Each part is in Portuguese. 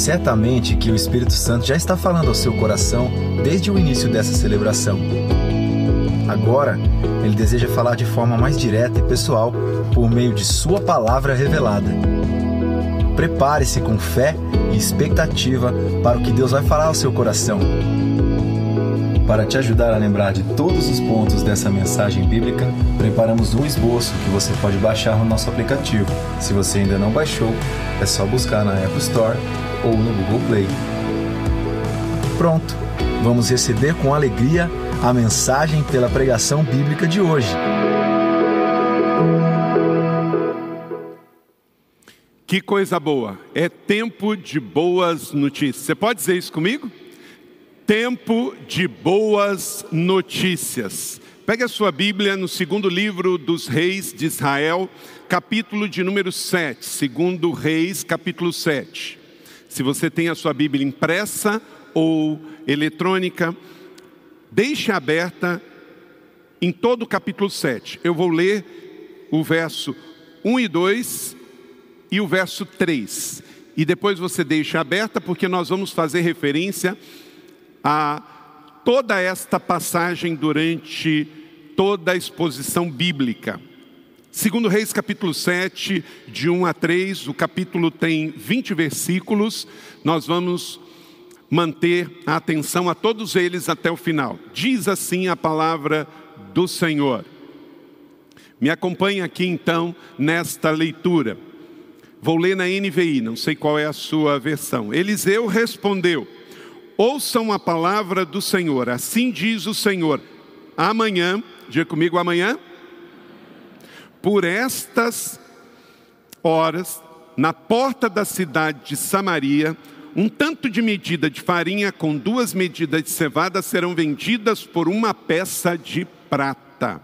Certamente que o Espírito Santo já está falando ao seu coração desde o início dessa celebração. Agora, ele deseja falar de forma mais direta e pessoal por meio de sua palavra revelada. Prepare-se com fé e expectativa para o que Deus vai falar ao seu coração. Para te ajudar a lembrar de todos os pontos dessa mensagem bíblica, preparamos um esboço que você pode baixar no nosso aplicativo. Se você ainda não baixou, é só buscar na Apple Store ou no Google Play. Pronto, vamos receber com alegria a mensagem pela pregação bíblica de hoje. Que coisa boa! É tempo de boas notícias. Você pode dizer isso comigo? Tempo de boas notícias. Pegue a sua Bíblia no segundo livro dos Reis de Israel, capítulo de número 7. Segundo Reis, capítulo 7. Se você tem a sua Bíblia impressa ou eletrônica, deixe aberta em todo o capítulo 7. Eu vou ler o verso 1 e 2 e o verso 3. E depois você deixa aberta, porque nós vamos fazer referência a toda esta passagem durante toda a exposição bíblica. Segundo Reis capítulo 7, de 1 a 3, o capítulo tem 20 versículos, nós vamos manter a atenção a todos eles até o final. Diz assim a palavra do Senhor. Me acompanhe aqui então nesta leitura. Vou ler na NVI, não sei qual é a sua versão. Eliseu respondeu: Ouçam a palavra do Senhor, assim diz o Senhor. Amanhã, diga comigo amanhã, por estas horas, na porta da cidade de Samaria, um tanto de medida de farinha com duas medidas de cevada serão vendidas por uma peça de prata.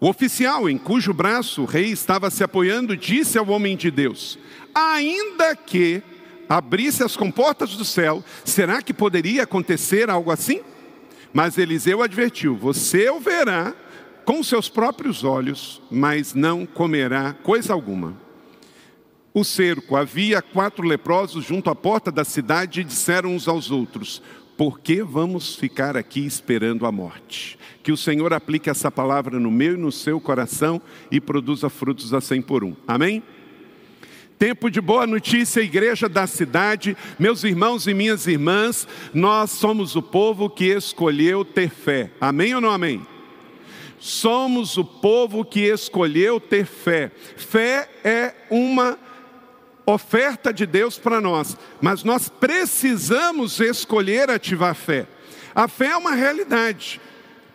O oficial em cujo braço o rei estava se apoiando disse ao homem de Deus: Ainda que abrisse as comportas do céu, será que poderia acontecer algo assim? Mas Eliseu advertiu: Você o verá com seus próprios olhos, mas não comerá coisa alguma. O cerco havia quatro leprosos junto à porta da cidade e disseram uns aos outros: Por que vamos ficar aqui esperando a morte? Que o Senhor aplique essa palavra no meu e no seu coração e produza frutos a cem por um. Amém? Tempo de boa notícia, igreja da cidade, meus irmãos e minhas irmãs, nós somos o povo que escolheu ter fé. Amém ou não amém? Somos o povo que escolheu ter fé. Fé é uma oferta de Deus para nós, mas nós precisamos escolher ativar a fé. A fé é uma realidade,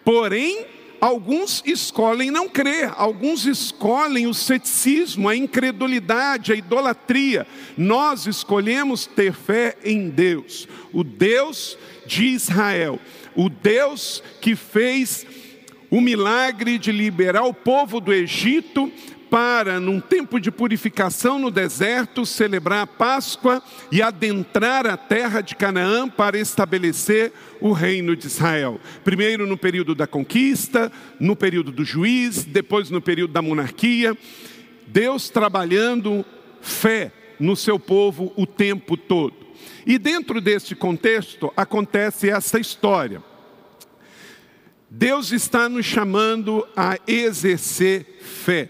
porém, alguns escolhem não crer, alguns escolhem o ceticismo, a incredulidade, a idolatria. Nós escolhemos ter fé em Deus, o Deus de Israel, o Deus que fez o milagre de liberar o povo do Egito para, num tempo de purificação no deserto, celebrar a Páscoa e adentrar a terra de Canaã para estabelecer o reino de Israel. Primeiro no período da conquista, no período do juiz, depois no período da monarquia. Deus trabalhando fé no seu povo o tempo todo. E dentro deste contexto acontece essa história. Deus está nos chamando a exercer fé.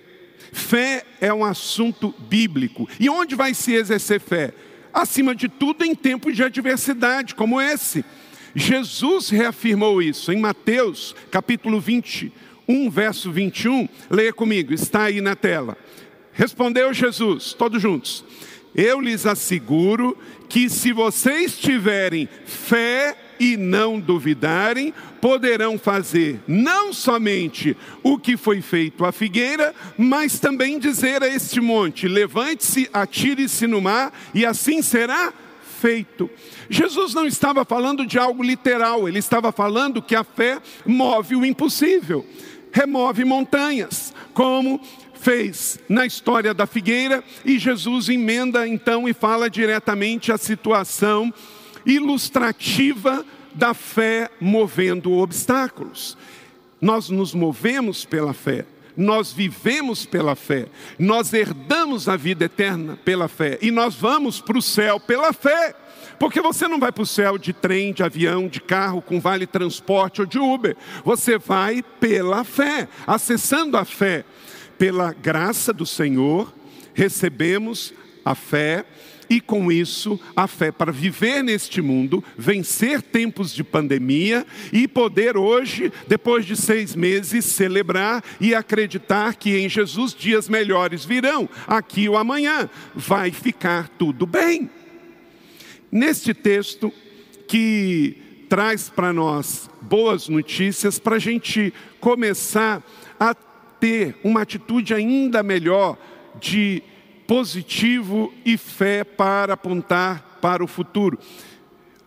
Fé é um assunto bíblico. E onde vai se exercer fé? Acima de tudo, em tempos de adversidade como esse. Jesus reafirmou isso em Mateus, capítulo 21, verso 21. Leia comigo, está aí na tela. Respondeu Jesus, todos juntos: Eu lhes asseguro que se vocês tiverem fé e não duvidarem, poderão fazer não somente o que foi feito à figueira, mas também dizer a este monte: levante-se, atire-se no mar, e assim será feito. Jesus não estava falando de algo literal, ele estava falando que a fé move o impossível, remove montanhas, como fez na história da figueira, e Jesus emenda então e fala diretamente a situação ilustrativa da fé movendo obstáculos. Nós nos movemos pela fé. nós vivemos pela fé, nós herdamos a vida eterna pela fé e nós vamos para o céu pela fé. Porque você não vai para o céu de trem, de avião, de carro, com vale transporte ou de Uber. Você vai pela fé, acessando a fé. Pela graça do Senhor, recebemos a fé e com isso a fé para viver neste mundo, vencer tempos de pandemia e poder hoje, depois de seis meses, celebrar e acreditar que em Jesus dias melhores virão, aqui ou amanhã, vai ficar tudo bem. Neste texto que traz para nós boas notícias, para a gente começar a ter uma atitude ainda melhor de positivo e fé para apontar para o futuro.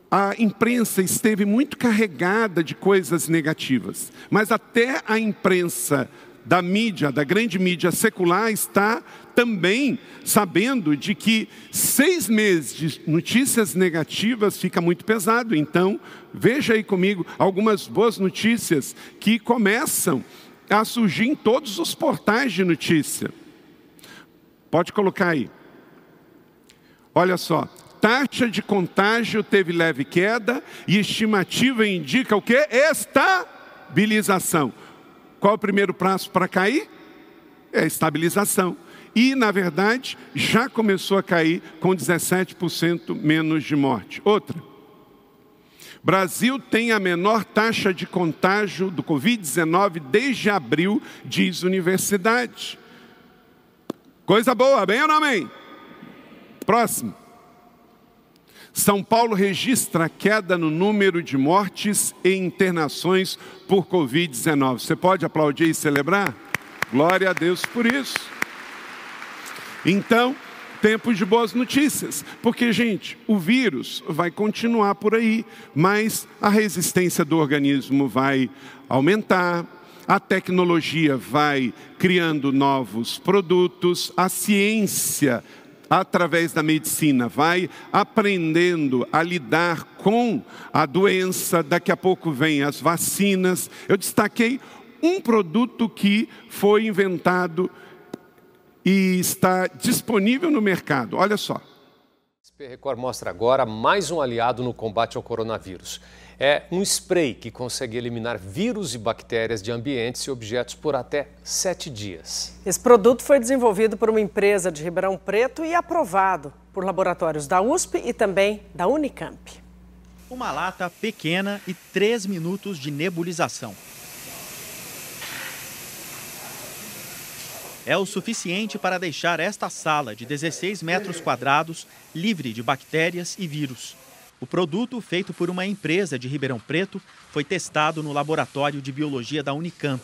A imprensa esteve muito carregada de coisas negativas, mas até a imprensa da mídia, da grande mídia secular, está também sabendo de que seis meses de notícias negativas fica muito pesado. Então, veja aí comigo algumas boas notícias que começam a surgir em todos os portais de notícia. Pode colocar aí. Olha só, taxa de contágio teve leve queda e estimativa indica o que? Estabilização. Qual o primeiro prazo para cair? É estabilização. E, na verdade, já começou a cair com 17% menos de morte. Outra. Brasil tem a menor taxa de contágio do Covid-19 desde abril, diz universidade. Coisa boa, bem ou não amém? Próximo. São Paulo registra queda no número de mortes e internações por Covid-19. Você pode aplaudir e celebrar? Glória a Deus por isso. Então, tempo de boas notícias, porque, gente, o vírus vai continuar por aí, mas a resistência do organismo vai aumentar, a tecnologia vai criando novos produtos, a ciência, através da medicina, vai aprendendo a lidar com a doença, daqui a pouco vem as vacinas. Eu destaquei um produto que foi inventado e está disponível no mercado. Olha só. SP Record mostra agora mais um aliado no combate ao coronavírus é um spray que consegue eliminar vírus e bactérias de ambientes e objetos por até sete dias. Esse produto foi desenvolvido por uma empresa de Ribeirão Preto e aprovado por laboratórios da USP e também da Unicamp. Uma lata pequena e três minutos de nebulização. É o suficiente para deixar esta sala de 16 metros quadrados livre de bactérias e vírus. O produto, feito por uma empresa de Ribeirão Preto, foi testado no laboratório de biologia da Unicamp.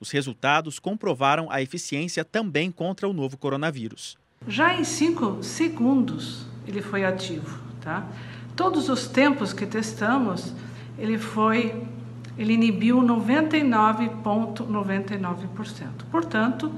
Os resultados comprovaram a eficiência também contra o novo coronavírus. Já em cinco segundos ele foi ativo, tá? Todos os tempos que testamos, ele foi, ele inibiu 99,99%. Portanto,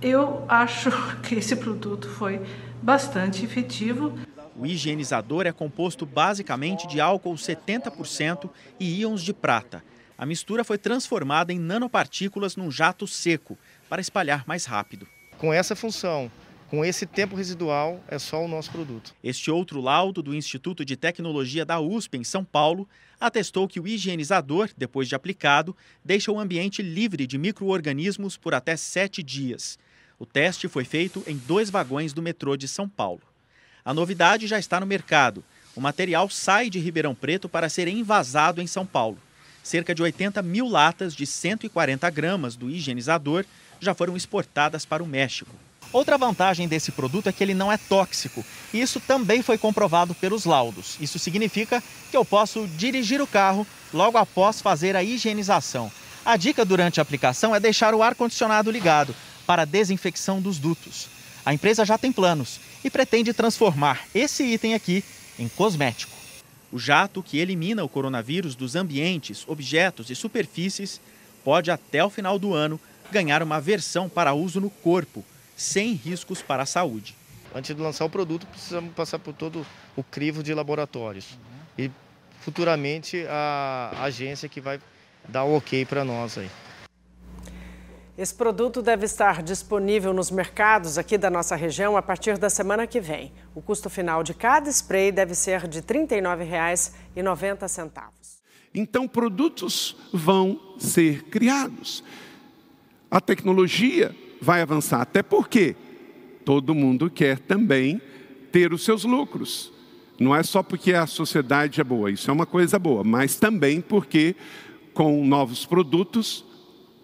eu acho que esse produto foi bastante efetivo. O higienizador é composto basicamente de álcool 70% e íons de prata. A mistura foi transformada em nanopartículas num jato seco para espalhar mais rápido. Com essa função, com esse tempo residual, é só o nosso produto. Este outro laudo do Instituto de Tecnologia da USP, em São Paulo, atestou que o higienizador, depois de aplicado, deixa o ambiente livre de micro-organismos por até sete dias. O teste foi feito em dois vagões do metrô de São Paulo. A novidade já está no mercado. O material sai de Ribeirão Preto para ser envasado em São Paulo. Cerca de 80 mil latas de 140 gramas do higienizador já foram exportadas para o México. Outra vantagem desse produto é que ele não é tóxico. E isso também foi comprovado pelos laudos. Isso significa que eu posso dirigir o carro logo após fazer a higienização. A dica durante a aplicação é deixar o ar-condicionado ligado para a desinfecção dos dutos. A empresa já tem planos e pretende transformar esse item aqui em cosmético. O jato que elimina o coronavírus dos ambientes, objetos e superfícies pode, até o final do ano, ganhar uma versão para uso no corpo, sem riscos para a saúde. Antes de lançar o produto, precisamos passar por todo o crivo de laboratórios. E futuramente a agência que vai dar o ok para nós aí. Esse produto deve estar disponível nos mercados aqui da nossa região a partir da semana que vem. O custo final de cada spray deve ser de R$ 39,90. Então, produtos vão ser criados. A tecnologia vai avançar, até porque todo mundo quer também ter os seus lucros. Não é só porque a sociedade é boa, isso é uma coisa boa, mas também porque com novos produtos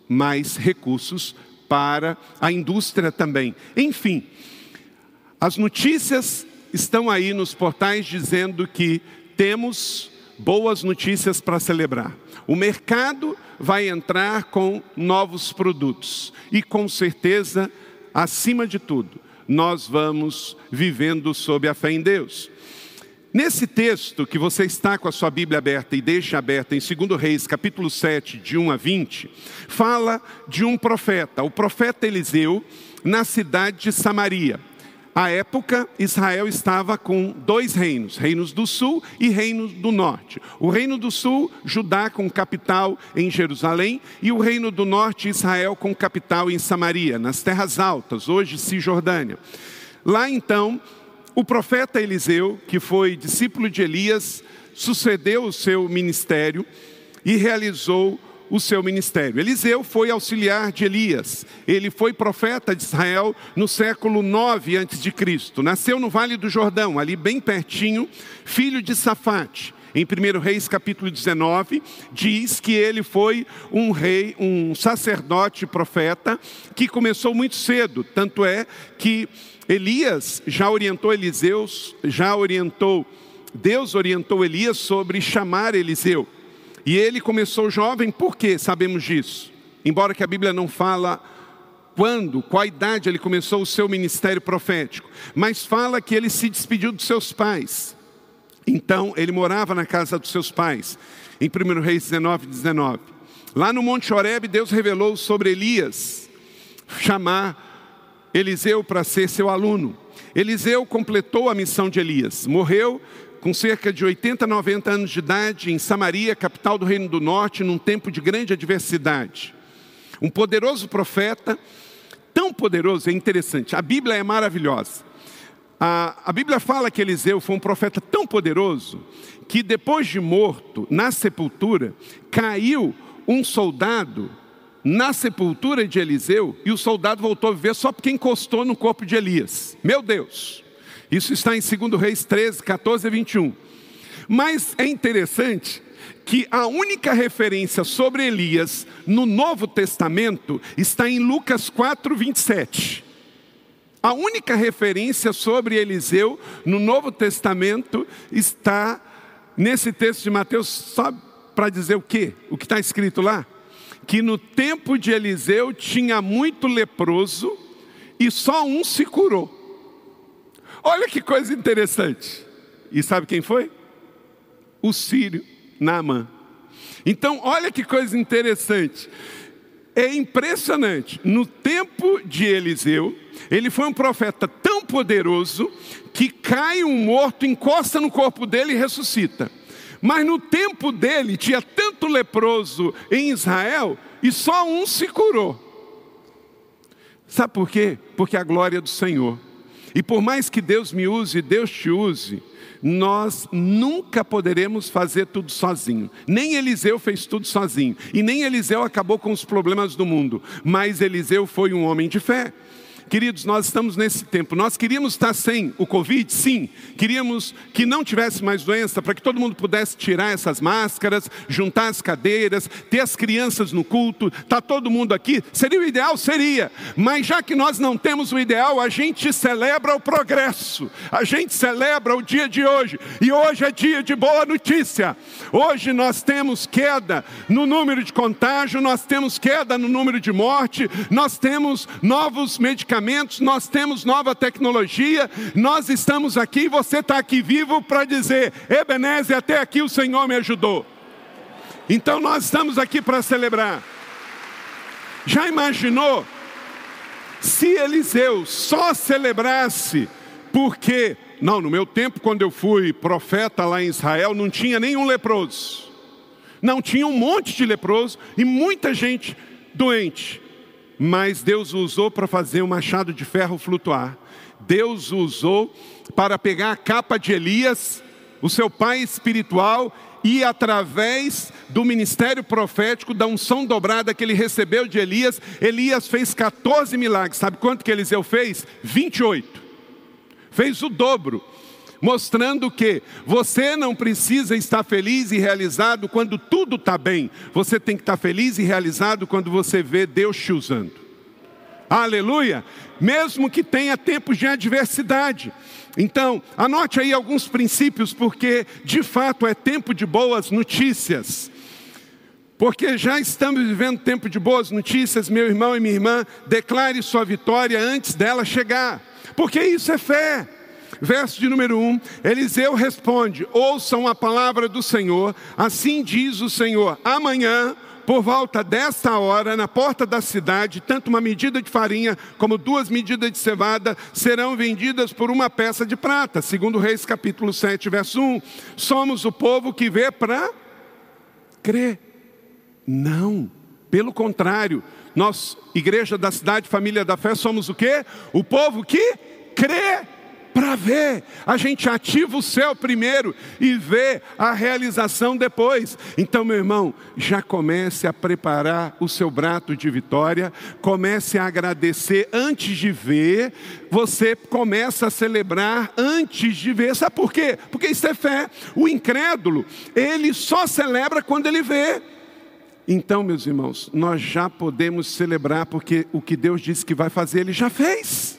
mais recursos para a indústria também. Enfim, as notícias estão aí nos portais dizendo que temos boas notícias para celebrar. O mercado vai entrar com novos produtos e com certeza, acima de tudo, nós vamos vivendo sob a fé em Deus. Nesse texto que você está com a sua Bíblia aberta e deixa aberta em 2 Reis, capítulo 7, de 1 a 20, fala de um profeta, o profeta Eliseu, na cidade de Samaria. À época, Israel estava com dois reinos, reinos do sul e reinos do norte. O reino do sul, Judá com capital em Jerusalém, e o reino do norte, Israel com capital em Samaria, nas terras altas, hoje Cisjordânia. Lá então, o profeta Eliseu, que foi discípulo de Elias, sucedeu o seu ministério e realizou o seu ministério. Eliseu foi auxiliar de Elias. Ele foi profeta de Israel no século 9 a.C. Nasceu no Vale do Jordão, ali bem pertinho, filho de Safate. Em 1 Reis capítulo 19, diz que ele foi um rei, um sacerdote profeta que começou muito cedo, tanto é que Elias já orientou Eliseus, já orientou, Deus orientou Elias sobre chamar Eliseu. E ele começou jovem, por que sabemos disso? Embora que a Bíblia não fala quando, qual idade ele começou o seu ministério profético, mas fala que ele se despediu dos seus pais. Então, ele morava na casa dos seus pais, em 1 Reis 19, 19. Lá no Monte Horebe, Deus revelou sobre Elias chamar Eliseu para ser seu aluno. Eliseu completou a missão de Elias, morreu com cerca de 80, 90 anos de idade em Samaria, capital do Reino do Norte, num tempo de grande adversidade. Um poderoso profeta, tão poderoso, é interessante, a Bíblia é maravilhosa. A, a Bíblia fala que Eliseu foi um profeta tão poderoso que depois de morto, na sepultura, caiu um soldado na sepultura de Eliseu e o soldado voltou a viver só porque encostou no corpo de Elias. Meu Deus! Isso está em 2 Reis 13, 14 e 21. Mas é interessante que a única referência sobre Elias no Novo Testamento está em Lucas 4, 27. A única referência sobre Eliseu no Novo Testamento está nesse texto de Mateus, só para dizer o quê? O que está escrito lá? Que no tempo de Eliseu tinha muito leproso e só um se curou. Olha que coisa interessante. E sabe quem foi? O sírio Naamã. Então, olha que coisa interessante. É impressionante. No tempo de Eliseu, ele foi um profeta tão poderoso que cai um morto, encosta no corpo dele e ressuscita. Mas no tempo dele tinha tanto leproso em Israel e só um se curou. Sabe por quê? Porque a glória é do Senhor. E por mais que Deus me use, Deus te use, nós nunca poderemos fazer tudo sozinho. Nem Eliseu fez tudo sozinho. E nem Eliseu acabou com os problemas do mundo. Mas Eliseu foi um homem de fé. Queridos, nós estamos nesse tempo. Nós queríamos estar sem o Covid, sim. Queríamos que não tivesse mais doença, para que todo mundo pudesse tirar essas máscaras, juntar as cadeiras, ter as crianças no culto, tá todo mundo aqui. Seria o ideal? Seria. Mas já que nós não temos o ideal, a gente celebra o progresso. A gente celebra o dia de hoje. E hoje é dia de boa notícia. Hoje nós temos queda no número de contágio, nós temos queda no número de morte, nós temos novos medicamentos medicamentos, nós temos nova tecnologia, nós estamos aqui você está aqui vivo para dizer: Ebenezer, até aqui o Senhor me ajudou. Então nós estamos aqui para celebrar. Já imaginou se Eliseu só celebrasse porque, não, no meu tempo, quando eu fui profeta lá em Israel, não tinha nenhum leproso. Não tinha um monte de leproso e muita gente doente. Mas Deus o usou para fazer um machado de ferro flutuar. Deus o usou para pegar a capa de Elias, o seu pai espiritual, e através do ministério profético, da unção dobrada que ele recebeu de Elias, Elias fez 14 milagres. Sabe quanto que Eliseu fez? 28. Fez o dobro mostrando que você não precisa estar feliz e realizado quando tudo está bem, você tem que estar feliz e realizado quando você vê Deus te usando. Aleluia! Mesmo que tenha tempos de adversidade. Então, anote aí alguns princípios, porque de fato é tempo de boas notícias. Porque já estamos vivendo tempo de boas notícias, meu irmão e minha irmã, declare sua vitória antes dela chegar, porque isso é fé. Verso de número 1, Eliseu responde: Ouçam a palavra do Senhor, assim diz o Senhor, amanhã, por volta desta hora, na porta da cidade, tanto uma medida de farinha como duas medidas de cevada serão vendidas por uma peça de prata. Segundo Reis capítulo 7, verso 1. Somos o povo que vê para crer. Não, pelo contrário, nós, igreja da cidade, família da fé, somos o quê? O povo que crê para ver. A gente ativa o céu primeiro e vê a realização depois. Então, meu irmão, já comece a preparar o seu brato de vitória, comece a agradecer antes de ver, você começa a celebrar antes de ver. Sabe por quê? Porque isso é fé. O incrédulo, ele só celebra quando ele vê. Então, meus irmãos, nós já podemos celebrar porque o que Deus disse que vai fazer, ele já fez.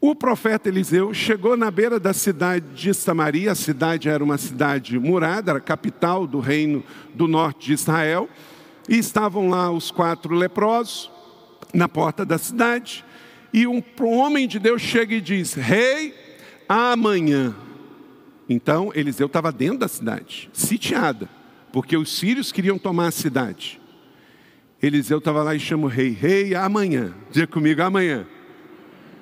O profeta Eliseu chegou na beira da cidade de Samaria, a cidade era uma cidade murada, era a capital do reino do norte de Israel, e estavam lá os quatro leprosos na porta da cidade, e um, homem de Deus chega e diz: Rei, amanhã. Então Eliseu estava dentro da cidade, sitiada, porque os sírios queriam tomar a cidade. Eliseu estava lá e chama o rei: Rei, amanhã. Diga comigo, amanhã.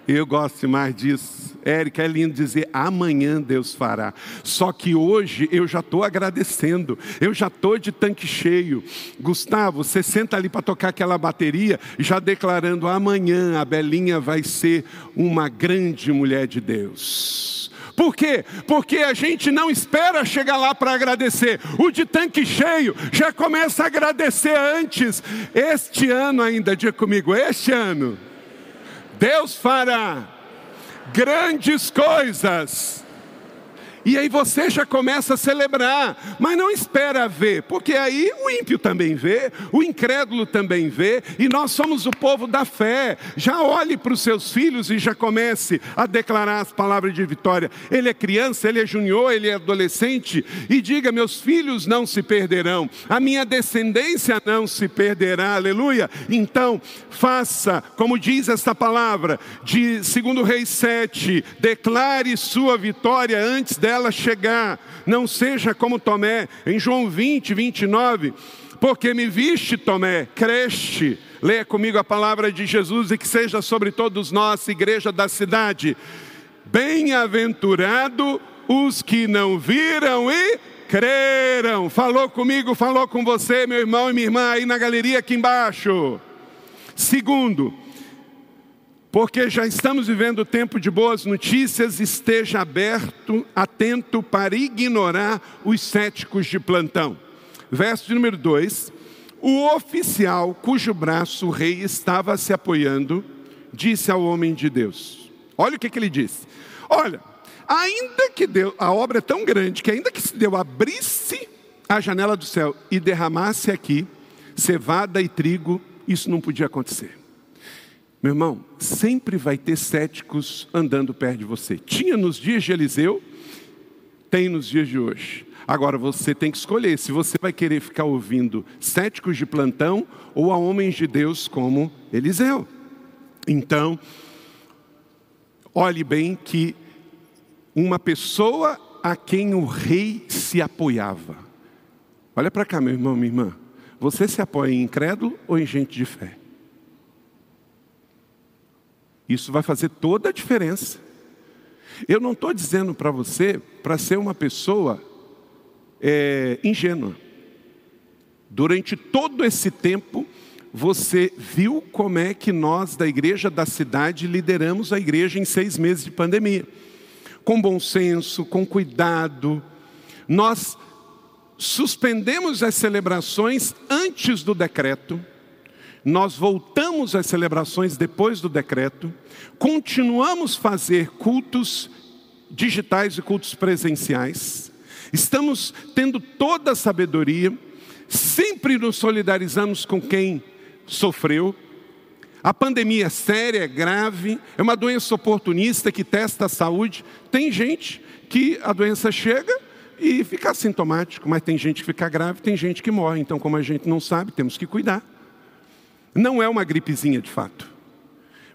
Eu gosto mais disso. Érica, é lindo dizer amanhã Deus fará. Só que hoje eu já estou agradecendo, eu já estou de tanque cheio. Gustavo, você senta ali para tocar aquela bateria, já declarando amanhã a Belinha vai ser uma grande mulher de Deus. Por quê? Porque a gente não espera chegar lá para agradecer. O de tanque cheio já começa a agradecer antes. Este ano ainda, diga comigo, este ano Deus fará grandes coisas e aí você já começa a celebrar, mas não espera ver, porque aí o ímpio também vê, o incrédulo também vê, e nós somos o povo da fé. Já olhe para os seus filhos e já comece a declarar as palavras de vitória. Ele é criança, ele é junior, ele é adolescente, e diga: Meus filhos não se perderão, a minha descendência não se perderá, aleluia. Então, faça, como diz esta palavra, de 2 Reis 7, declare sua vitória antes dela ela chegar, não seja como Tomé, em João 20, 29, porque me viste, Tomé, creste. Leia comigo a palavra de Jesus e que seja sobre todos nós, igreja da cidade. Bem-aventurado os que não viram e creram. Falou comigo, falou com você, meu irmão e minha irmã, aí na galeria aqui embaixo. Segundo, porque já estamos vivendo tempo de boas notícias, esteja aberto, atento para ignorar os céticos de plantão. Verso número 2: O oficial cujo braço o rei estava se apoiando, disse ao homem de Deus: Olha o que, que ele disse. Olha, ainda que Deus, a obra é tão grande que ainda que se Deus abrisse a janela do céu e derramasse aqui cevada e trigo, isso não podia acontecer. Meu irmão, sempre vai ter céticos andando perto de você. Tinha nos dias de Eliseu, tem nos dias de hoje. Agora você tem que escolher se você vai querer ficar ouvindo céticos de plantão ou a homens de Deus como Eliseu. Então, olhe bem que uma pessoa a quem o rei se apoiava. Olha para cá, meu irmão, minha irmã. Você se apoia em incrédulo ou em gente de fé? Isso vai fazer toda a diferença. Eu não estou dizendo para você para ser uma pessoa é, ingênua. Durante todo esse tempo, você viu como é que nós, da igreja da cidade, lideramos a igreja em seis meses de pandemia. Com bom senso, com cuidado. Nós suspendemos as celebrações antes do decreto, nós voltamos às celebrações depois do decreto, continuamos fazer cultos digitais e cultos presenciais, estamos tendo toda a sabedoria, sempre nos solidarizamos com quem sofreu. A pandemia é séria, é grave, é uma doença oportunista que testa a saúde. Tem gente que a doença chega e fica assintomático, mas tem gente que fica grave, tem gente que morre. Então, como a gente não sabe, temos que cuidar. Não é uma gripezinha de fato,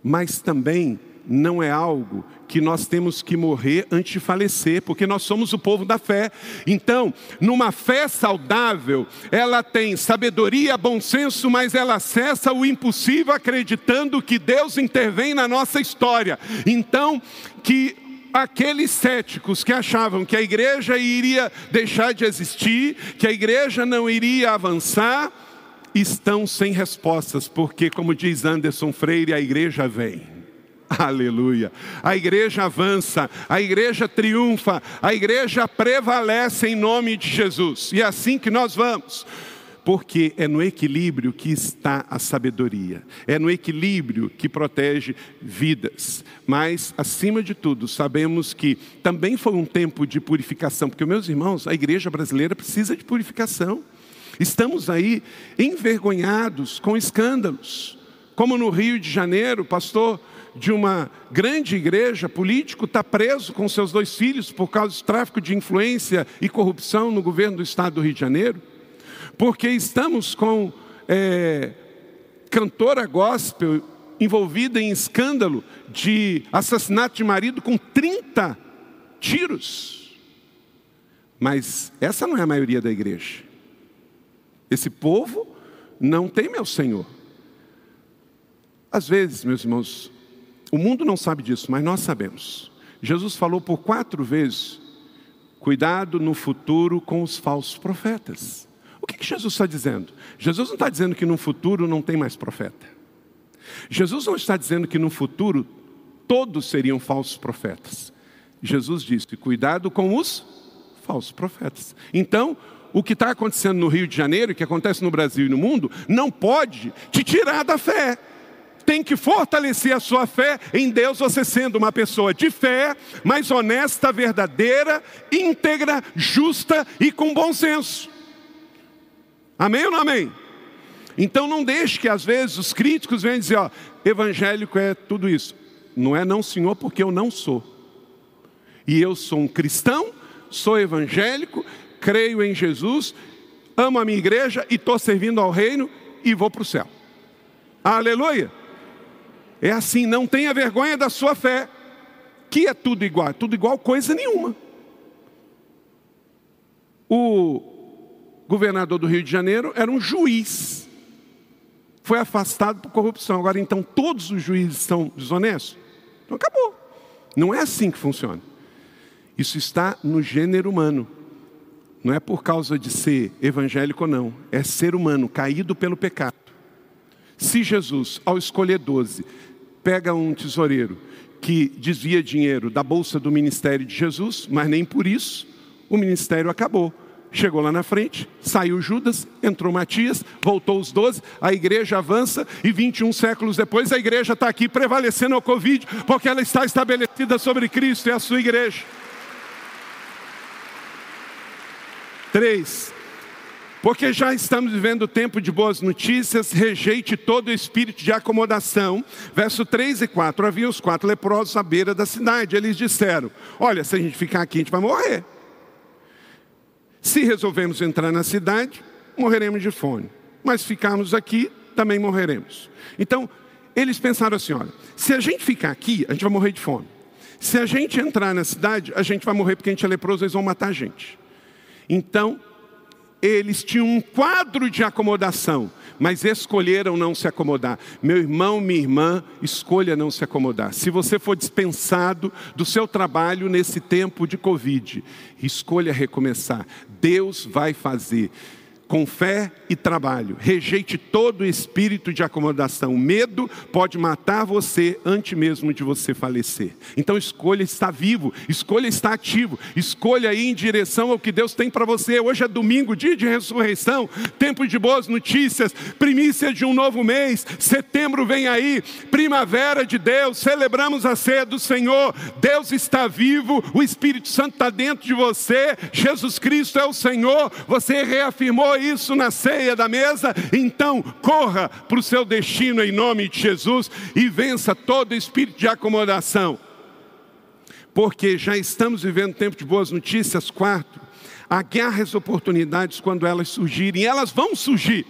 mas também não é algo que nós temos que morrer antes de falecer, porque nós somos o povo da fé. Então, numa fé saudável, ela tem sabedoria, bom senso, mas ela acessa o impossível acreditando que Deus intervém na nossa história. Então, que aqueles céticos que achavam que a igreja iria deixar de existir, que a igreja não iria avançar, estão sem respostas, porque, como diz Anderson Freire, a igreja vem. Aleluia. A igreja avança, a igreja triunfa, a igreja prevalece em nome de Jesus. E é assim que nós vamos. Porque é no equilíbrio que está a sabedoria, é no equilíbrio que protege vidas. Mas, acima de tudo, sabemos que também foi um tempo de purificação, porque, meus irmãos, a igreja brasileira precisa de purificação. Estamos aí envergonhados com escândalos, como no Rio de Janeiro, pastor de uma grande igreja, político, está preso com seus dois filhos por causa do tráfico de influência e corrupção no governo do estado do Rio de Janeiro, porque estamos com é, cantora gospel envolvida em escândalo de assassinato de marido com 30 tiros. Mas essa não é a maioria da igreja. Esse povo não tem meu Senhor. Às vezes, meus irmãos, o mundo não sabe disso, mas nós sabemos. Jesus falou por quatro vezes: cuidado no futuro com os falsos profetas. O que, que Jesus está dizendo? Jesus não está dizendo que no futuro não tem mais profeta. Jesus não está dizendo que no futuro todos seriam falsos profetas. Jesus disse: cuidado com os falsos profetas. Então, o que está acontecendo no Rio de Janeiro, que acontece no Brasil e no mundo, não pode te tirar da fé tem que fortalecer a sua fé em Deus, você sendo uma pessoa de fé, mais honesta, verdadeira, íntegra, justa e com bom senso. Amém ou não amém? Então não deixe que às vezes os críticos venham dizer, ó, evangélico é tudo isso. Não é não, senhor, porque eu não sou. E eu sou um cristão, sou evangélico, creio em Jesus, amo a minha igreja e estou servindo ao reino e vou para o céu. Aleluia! É assim, não tenha vergonha da sua fé, que é tudo igual, é tudo igual coisa nenhuma. O governador do Rio de Janeiro era um juiz, foi afastado por corrupção. Agora, então, todos os juízes são desonestos? Então, acabou. Não é assim que funciona. Isso está no gênero humano. Não é por causa de ser evangélico não, é ser humano caído pelo pecado. Se Jesus, ao escolher doze, pega um tesoureiro que desvia dinheiro da bolsa do ministério de Jesus, mas nem por isso o ministério acabou. Chegou lá na frente, saiu Judas, entrou Matias, voltou os doze, a igreja avança e 21 séculos depois a igreja está aqui prevalecendo ao Covid, porque ela está estabelecida sobre Cristo e a sua igreja. Três, porque já estamos vivendo tempo de boas notícias, rejeite todo espírito de acomodação. Verso 3 e 4. Havia os quatro leprosos à beira da cidade. Eles disseram: Olha, se a gente ficar aqui, a gente vai morrer. Se resolvemos entrar na cidade, morreremos de fome. Mas ficarmos aqui, também morreremos. Então, eles pensaram assim: olha, se a gente ficar aqui, a gente vai morrer de fome. Se a gente entrar na cidade, a gente vai morrer porque a gente é leproso, eles vão matar a gente. Então, eles tinham um quadro de acomodação, mas escolheram não se acomodar. Meu irmão, minha irmã, escolha não se acomodar. Se você for dispensado do seu trabalho nesse tempo de Covid, escolha recomeçar. Deus vai fazer. Com fé e trabalho. Rejeite todo espírito de acomodação. Medo pode matar você antes mesmo de você falecer. Então escolha estar vivo, escolha estar ativo, escolha ir em direção ao que Deus tem para você. Hoje é domingo, dia de ressurreição, tempo de boas notícias, primícia de um novo mês. Setembro vem aí, primavera de Deus. Celebramos a ceia do Senhor. Deus está vivo, o Espírito Santo está dentro de você. Jesus Cristo é o Senhor. Você reafirmou isso na ceia da mesa, então corra para o seu destino em nome de Jesus e vença todo espírito de acomodação. Porque já estamos vivendo tempo de boas notícias. Quarto, agarre as oportunidades quando elas surgirem, elas vão surgir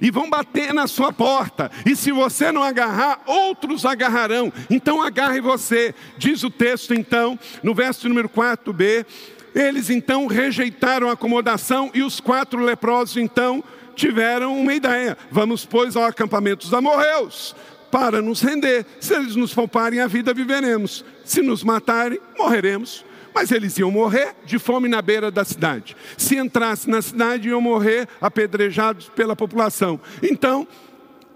e vão bater na sua porta. E se você não agarrar, outros agarrarão. Então agarre você. Diz o texto então, no verso número 4b, eles então rejeitaram a acomodação e os quatro leprosos então tiveram uma ideia: vamos, pois, ao acampamento dos amorreus para nos render. Se eles nos pouparem a vida, viveremos. Se nos matarem, morreremos. Mas eles iam morrer de fome na beira da cidade. Se entrasse na cidade, iam morrer apedrejados pela população. Então,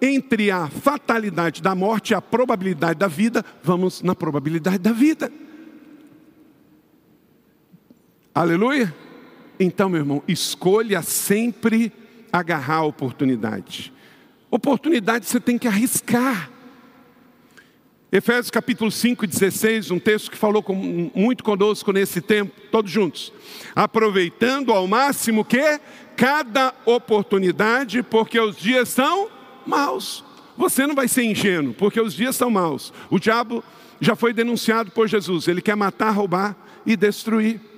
entre a fatalidade da morte e a probabilidade da vida, vamos na probabilidade da vida. Aleluia? Então, meu irmão, escolha sempre agarrar a oportunidade. Oportunidade você tem que arriscar. Efésios capítulo 5, 16, um texto que falou com, muito conosco nesse tempo, todos juntos. Aproveitando ao máximo que cada oportunidade, porque os dias são maus. Você não vai ser ingênuo, porque os dias são maus. O diabo já foi denunciado por Jesus, ele quer matar, roubar e destruir.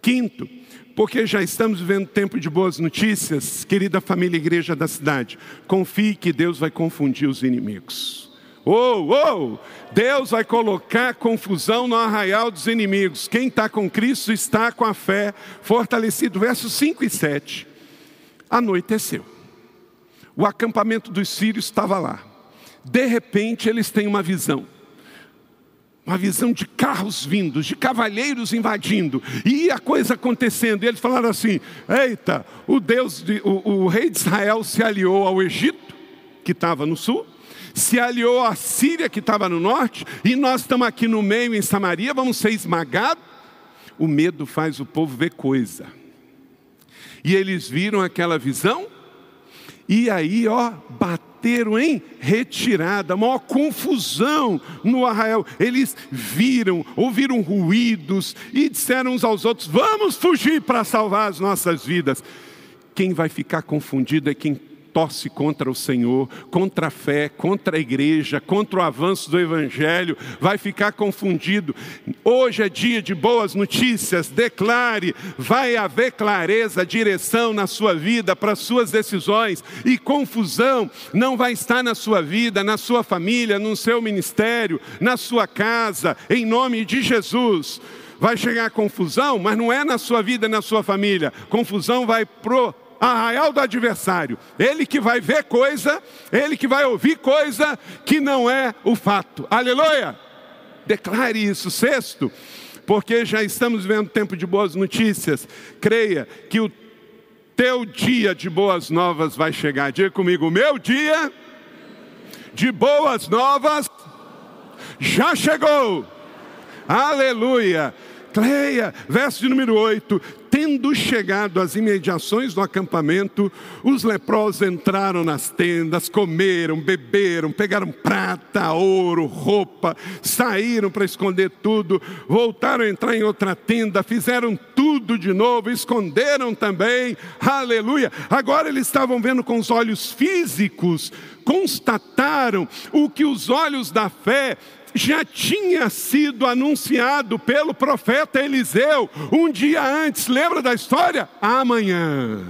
Quinto, porque já estamos vivendo tempo de boas notícias, querida família e igreja da cidade, confie que Deus vai confundir os inimigos. Oh, oh, Deus vai colocar confusão no arraial dos inimigos. Quem está com Cristo está com a fé fortalecido. Versos 5 e 7. Anoiteceu. O acampamento dos sírios estava lá. De repente, eles têm uma visão uma visão de carros vindos, de cavalheiros invadindo, e a coisa acontecendo. E eles falaram assim: Eita, o Deus, de, o, o rei de Israel se aliou ao Egito, que estava no sul, se aliou à Síria, que estava no norte, e nós estamos aqui no meio, em Samaria, vamos ser esmagados. O medo faz o povo ver coisa. E eles viram aquela visão, e aí, ó, bateu bateram em retirada, maior confusão no arraial. Eles viram, ouviram ruídos e disseram uns aos outros: Vamos fugir para salvar as nossas vidas. Quem vai ficar confundido é quem torce contra o Senhor, contra a fé, contra a igreja, contra o avanço do Evangelho, vai ficar confundido. Hoje é dia de boas notícias, declare, vai haver clareza, direção na sua vida, para suas decisões, e confusão não vai estar na sua vida, na sua família, no seu ministério, na sua casa, em nome de Jesus vai chegar confusão, mas não é na sua vida, na sua família. Confusão vai pro arraial do adversário. Ele que vai ver coisa, ele que vai ouvir coisa que não é o fato. Aleluia! Declare isso. Sexto, porque já estamos vivendo tempo de boas notícias. Creia que o teu dia de boas novas vai chegar. Diga comigo, meu dia de boas novas já chegou. Aleluia. Creia, verso de número 8: Tendo chegado às imediações do acampamento, os leprosos entraram nas tendas, comeram, beberam, pegaram prata, ouro, roupa, saíram para esconder tudo, voltaram a entrar em outra tenda, fizeram tudo de novo, esconderam também, aleluia. Agora eles estavam vendo com os olhos físicos, constataram o que os olhos da fé já tinha sido anunciado pelo profeta Eliseu um dia antes. Lembra da história? Amanhã.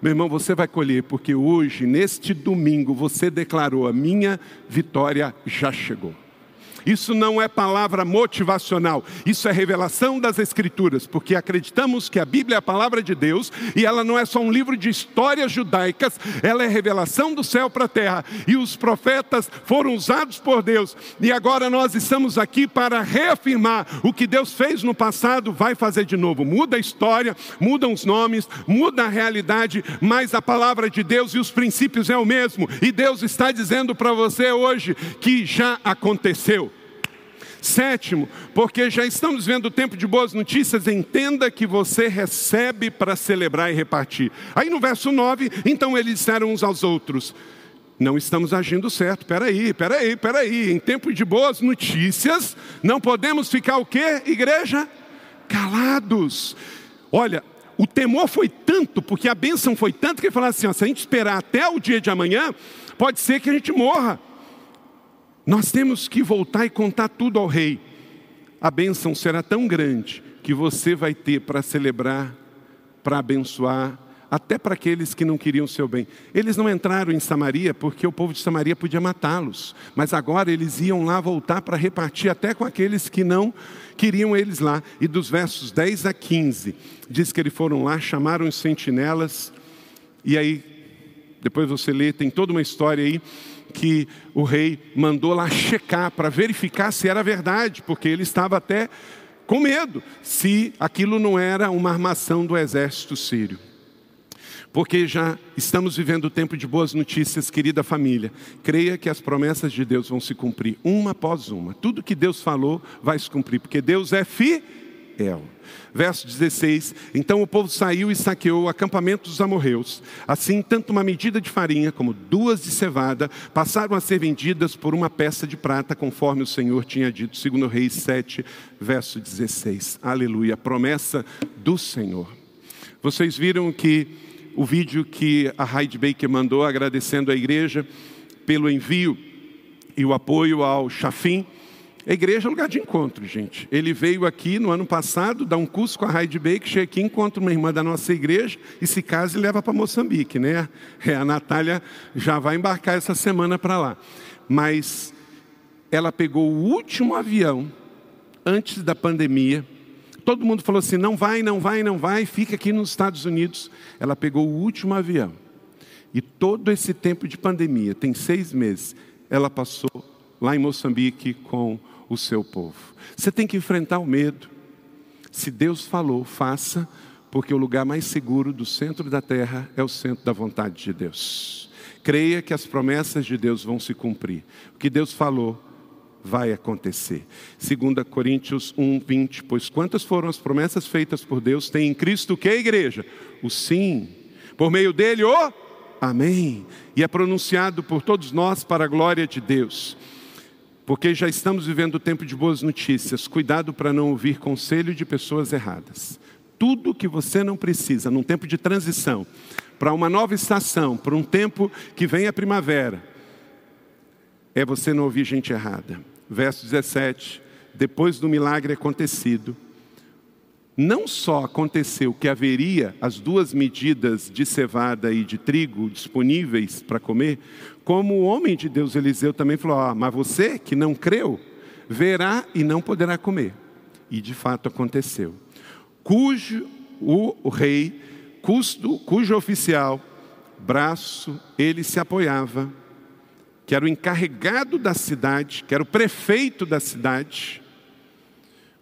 Meu irmão, você vai colher, porque hoje, neste domingo, você declarou: a minha vitória já chegou. Isso não é palavra motivacional, isso é revelação das Escrituras, porque acreditamos que a Bíblia é a palavra de Deus e ela não é só um livro de histórias judaicas, ela é revelação do céu para a terra. E os profetas foram usados por Deus, e agora nós estamos aqui para reafirmar o que Deus fez no passado, vai fazer de novo. Muda a história, mudam os nomes, muda a realidade, mas a palavra de Deus e os princípios é o mesmo. E Deus está dizendo para você hoje que já aconteceu. Sétimo, porque já estamos vendo o tempo de boas notícias, entenda que você recebe para celebrar e repartir. Aí no verso 9, então eles disseram uns aos outros: Não estamos agindo certo, peraí, peraí, peraí. Em tempo de boas notícias, não podemos ficar o quê, igreja? Calados. Olha, o temor foi tanto, porque a bênção foi tanto, que ele falou assim: ó, se a gente esperar até o dia de amanhã, pode ser que a gente morra. Nós temos que voltar e contar tudo ao rei. A bênção será tão grande que você vai ter para celebrar, para abençoar, até para aqueles que não queriam o seu bem. Eles não entraram em Samaria porque o povo de Samaria podia matá-los, mas agora eles iam lá voltar para repartir até com aqueles que não queriam eles lá. E dos versos 10 a 15, diz que eles foram lá, chamaram os sentinelas, e aí, depois você lê, tem toda uma história aí que o rei mandou lá checar para verificar se era verdade, porque ele estava até com medo se aquilo não era uma armação do exército sírio. Porque já estamos vivendo o tempo de boas notícias, querida família. Creia que as promessas de Deus vão se cumprir uma após uma. Tudo que Deus falou vai se cumprir, porque Deus é fiel. Verso 16: Então o povo saiu e saqueou o acampamento dos amorreus. Assim, tanto uma medida de farinha como duas de cevada passaram a ser vendidas por uma peça de prata, conforme o Senhor tinha dito, segundo Reis 7, verso 16. Aleluia, promessa do Senhor. Vocês viram que o vídeo que a Heidi Baker mandou agradecendo a igreja pelo envio e o apoio ao Chafim. A igreja é lugar de encontro, gente. Ele veio aqui no ano passado, dar um curso com a Heidi Baker, chega aqui, encontra uma irmã da nossa igreja e se casa e leva para Moçambique, né? É, a Natália já vai embarcar essa semana para lá. Mas ela pegou o último avião antes da pandemia. Todo mundo falou assim: não vai, não vai, não vai, fica aqui nos Estados Unidos. Ela pegou o último avião. E todo esse tempo de pandemia, tem seis meses, ela passou lá em Moçambique com o seu povo. Você tem que enfrentar o medo. Se Deus falou, faça, porque o lugar mais seguro do centro da terra é o centro da vontade de Deus. Creia que as promessas de Deus vão se cumprir. O que Deus falou vai acontecer. 2 Coríntios 1, 20. Pois quantas foram as promessas feitas por Deus, tem em Cristo o que, igreja? O sim. Por meio dele, o amém. E é pronunciado por todos nós para a glória de Deus porque já estamos vivendo o tempo de boas notícias. Cuidado para não ouvir conselho de pessoas erradas. Tudo que você não precisa num tempo de transição, para uma nova estação, para um tempo que vem a primavera, é você não ouvir gente errada. Verso 17: Depois do milagre acontecido, não só aconteceu que haveria as duas medidas de cevada e de trigo disponíveis para comer, como o homem de Deus Eliseu também falou: ah, Mas você que não creu, verá e não poderá comer. E de fato aconteceu. Cujo o, rei, custo, cujo oficial, braço, ele se apoiava, que era o encarregado da cidade, que era o prefeito da cidade,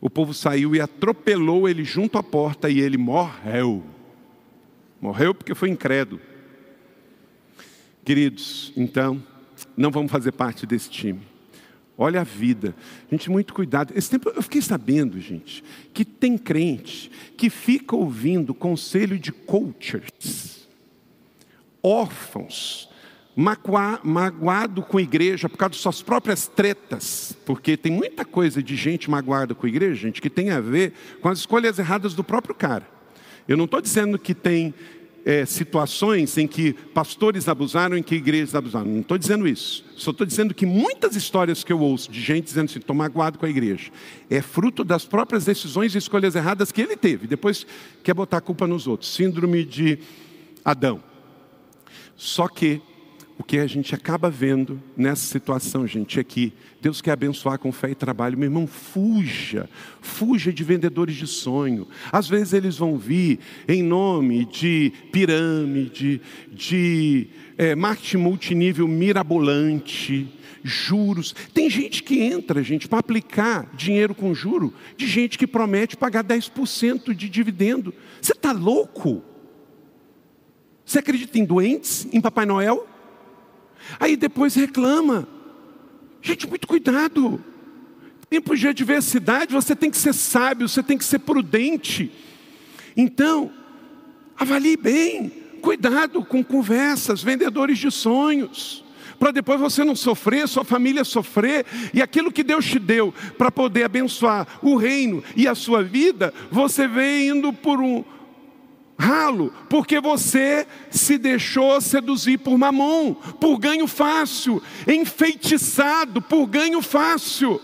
o povo saiu e atropelou ele junto à porta e ele morreu. Morreu porque foi incrédulo. Queridos, então, não vamos fazer parte desse time. Olha a vida. Gente, muito cuidado. Esse tempo eu fiquei sabendo, gente, que tem crente que fica ouvindo conselho de coaches, órfãos, magoado com a igreja por causa de suas próprias tretas, porque tem muita coisa de gente magoada com a igreja, gente, que tem a ver com as escolhas erradas do próprio cara. Eu não estou dizendo que tem é, situações em que pastores abusaram, em que igrejas abusaram. Não estou dizendo isso. Só estou dizendo que muitas histórias que eu ouço de gente dizendo assim, estou magoado com a igreja, é fruto das próprias decisões e escolhas erradas que ele teve. Depois quer botar a culpa nos outros. Síndrome de Adão. Só que o que a gente acaba vendo nessa situação, gente. É Deus quer abençoar com fé e trabalho. Meu irmão, fuja. Fuja de vendedores de sonho. Às vezes eles vão vir em nome de pirâmide, de é, marketing multinível mirabolante, juros. Tem gente que entra, gente, para aplicar dinheiro com juro, de gente que promete pagar 10% de dividendo. Você está louco? Você acredita em doentes, em Papai Noel? Aí depois reclama. Gente, muito cuidado. Tempos de adversidade, você tem que ser sábio, você tem que ser prudente. Então, avalie bem, cuidado com conversas, vendedores de sonhos para depois você não sofrer, sua família sofrer, e aquilo que Deus te deu para poder abençoar o reino e a sua vida, você vem indo por um, ralo, porque você se deixou seduzir por mamon, por ganho fácil, enfeitiçado por ganho fácil.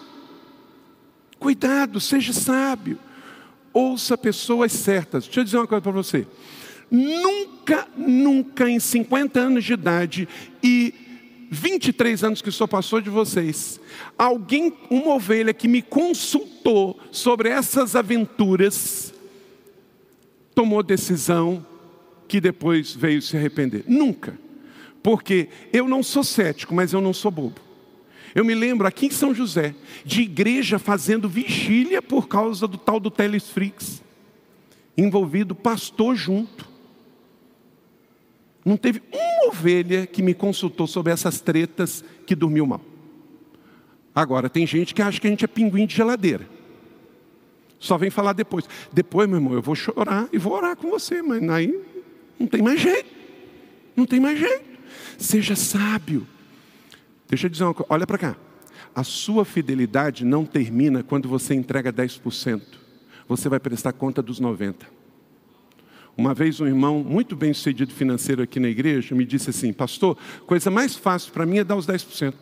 Cuidado, seja sábio, ouça pessoas certas. Deixa eu dizer uma coisa para você. Nunca, nunca em 50 anos de idade e 23 anos que sou pastor de vocês, alguém, uma ovelha que me consultou sobre essas aventuras, tomou decisão que depois veio se arrepender. Nunca. Porque eu não sou cético, mas eu não sou bobo. Eu me lembro aqui em São José, de igreja fazendo vigília por causa do tal do Telesfrix, envolvido pastor junto. Não teve uma ovelha que me consultou sobre essas tretas que dormiu mal. Agora, tem gente que acha que a gente é pinguim de geladeira. Só vem falar depois. Depois, meu irmão, eu vou chorar e vou orar com você, mas aí não tem mais jeito. Não tem mais jeito. Seja sábio. Deixa eu dizer uma coisa, olha para cá. A sua fidelidade não termina quando você entrega 10%. Você vai prestar conta dos 90%. Uma vez um irmão muito bem sucedido financeiro aqui na igreja me disse assim, pastor, coisa mais fácil para mim é dar os 10%.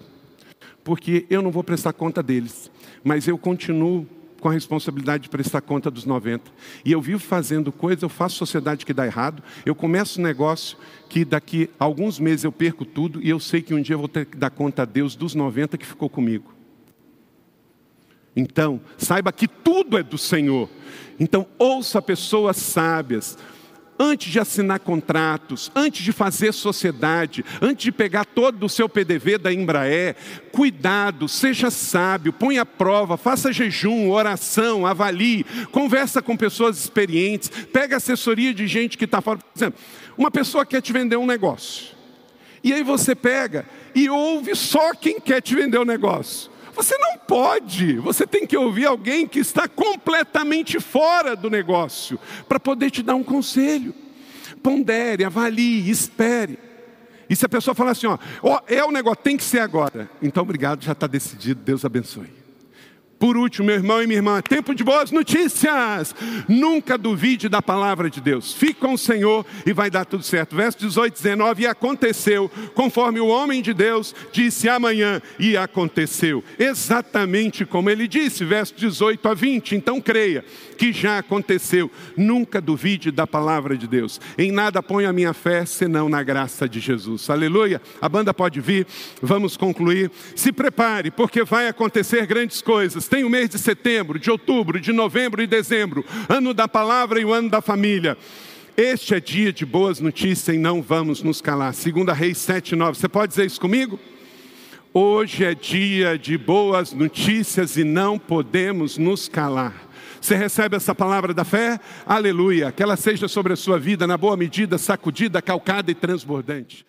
Porque eu não vou prestar conta deles. Mas eu continuo com a responsabilidade de prestar conta dos 90. E eu vivo fazendo coisa, eu faço sociedade que dá errado, eu começo um negócio que daqui a alguns meses eu perco tudo e eu sei que um dia eu vou ter que dar conta a Deus dos 90 que ficou comigo. Então, saiba que tudo é do Senhor. Então, ouça pessoas sábias, antes de assinar contratos, antes de fazer sociedade, antes de pegar todo o seu PDV da Embraer, cuidado, seja sábio, à prova, faça jejum, oração, avalie, conversa com pessoas experientes, pega assessoria de gente que está fora. Por exemplo, uma pessoa quer te vender um negócio. E aí você pega e ouve só quem quer te vender o negócio. Você não pode, você tem que ouvir alguém que está completamente fora do negócio, para poder te dar um conselho. Pondere, avalie, espere. E se a pessoa falar assim, ó, é o negócio, tem que ser agora. Então, obrigado, já está decidido, Deus abençoe. Por último, meu irmão e minha irmã, tempo de boas notícias. Nunca duvide da palavra de Deus. Fique com o Senhor e vai dar tudo certo. Verso 18, 19. E aconteceu, conforme o homem de Deus disse amanhã, e aconteceu. Exatamente como ele disse, verso 18 a 20. Então creia que já aconteceu. Nunca duvide da palavra de Deus. Em nada ponha a minha fé, senão na graça de Jesus. Aleluia. A banda pode vir. Vamos concluir. Se prepare, porque vai acontecer grandes coisas tem o mês de setembro, de outubro, de novembro e dezembro, ano da palavra e o ano da família. Este é dia de boas notícias e não vamos nos calar. Segunda Reis 7, 9. Você pode dizer isso comigo? Hoje é dia de boas notícias e não podemos nos calar. Você recebe essa palavra da fé? Aleluia. Que ela seja sobre a sua vida, na boa medida, sacudida, calcada e transbordante.